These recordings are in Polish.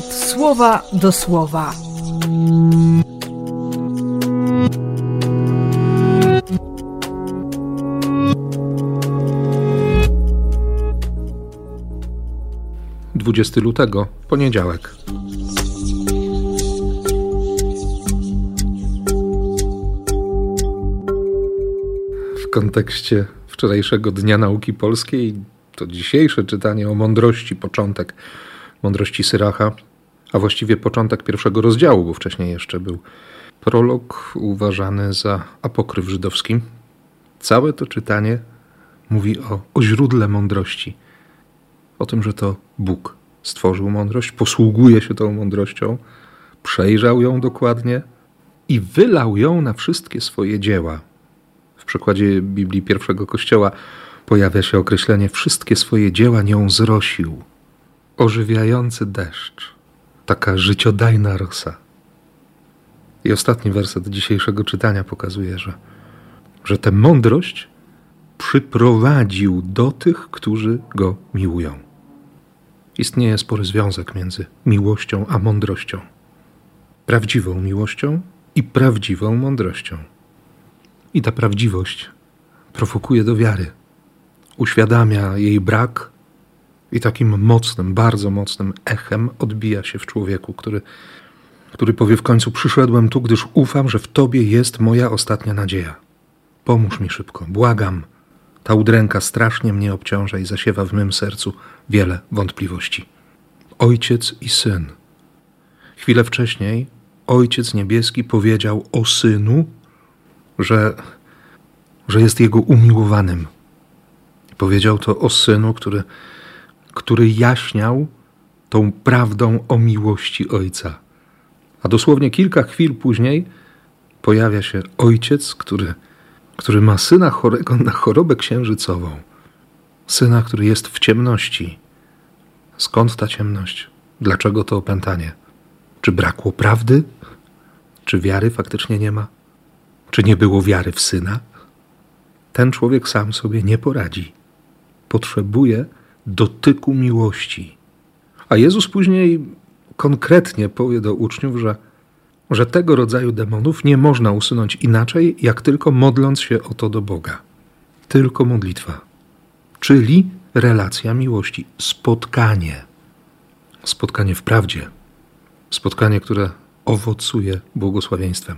słowa do słowa. Dwudziesty lutego, poniedziałek. W kontekście wczorajszego Dnia Nauki Polskiej to dzisiejsze czytanie o mądrości, początek mądrości Syracha, a właściwie początek pierwszego rozdziału, bo wcześniej jeszcze był prolog uważany za apokryf żydowski. Całe to czytanie mówi o, o źródle mądrości, o tym, że to Bóg stworzył mądrość, posługuje się tą mądrością, przejrzał ją dokładnie i wylał ją na wszystkie swoje dzieła. W przykładzie Biblii pierwszego Kościoła pojawia się określenie wszystkie swoje dzieła nią zrosił. Ożywiający deszcz, taka życiodajna rosa. I ostatni werset dzisiejszego czytania pokazuje, że, że tę mądrość przyprowadził do tych, którzy go miłują. Istnieje spory związek między miłością a mądrością. Prawdziwą miłością i prawdziwą mądrością. I ta prawdziwość prowokuje do wiary uświadamia jej brak i takim mocnym, bardzo mocnym echem odbija się w człowieku, który, który powie w końcu: Przyszedłem tu, gdyż ufam, że w Tobie jest moja ostatnia nadzieja. Pomóż mi szybko, błagam. Ta udręka strasznie mnie obciąża i zasiewa w mym sercu wiele wątpliwości. Ojciec i syn. Chwilę wcześniej Ojciec Niebieski powiedział o synu, że, że jest jego umiłowanym Powiedział to o synu, który, który jaśniał tą prawdą o miłości ojca. A dosłownie kilka chwil później pojawia się ojciec, który, który ma syna chorego na chorobę księżycową. Syna, który jest w ciemności. Skąd ta ciemność? Dlaczego to opętanie? Czy brakło prawdy? Czy wiary faktycznie nie ma? Czy nie było wiary w syna? Ten człowiek sam sobie nie poradzi potrzebuje dotyku miłości. A Jezus później konkretnie powie do uczniów, że, że tego rodzaju demonów nie można usunąć inaczej, jak tylko modląc się o to do Boga. Tylko modlitwa, czyli relacja miłości, spotkanie. Spotkanie w prawdzie, spotkanie, które owocuje błogosławieństwem.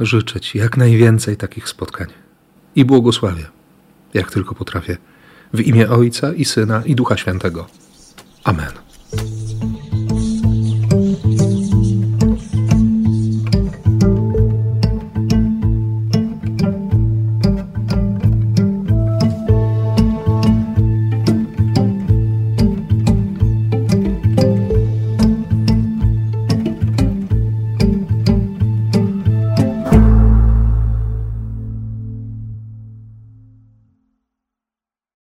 Życzę Ci jak najwięcej takich spotkań i błogosławię, jak tylko potrafię w imię Ojca i Syna i Ducha Świętego. Amen.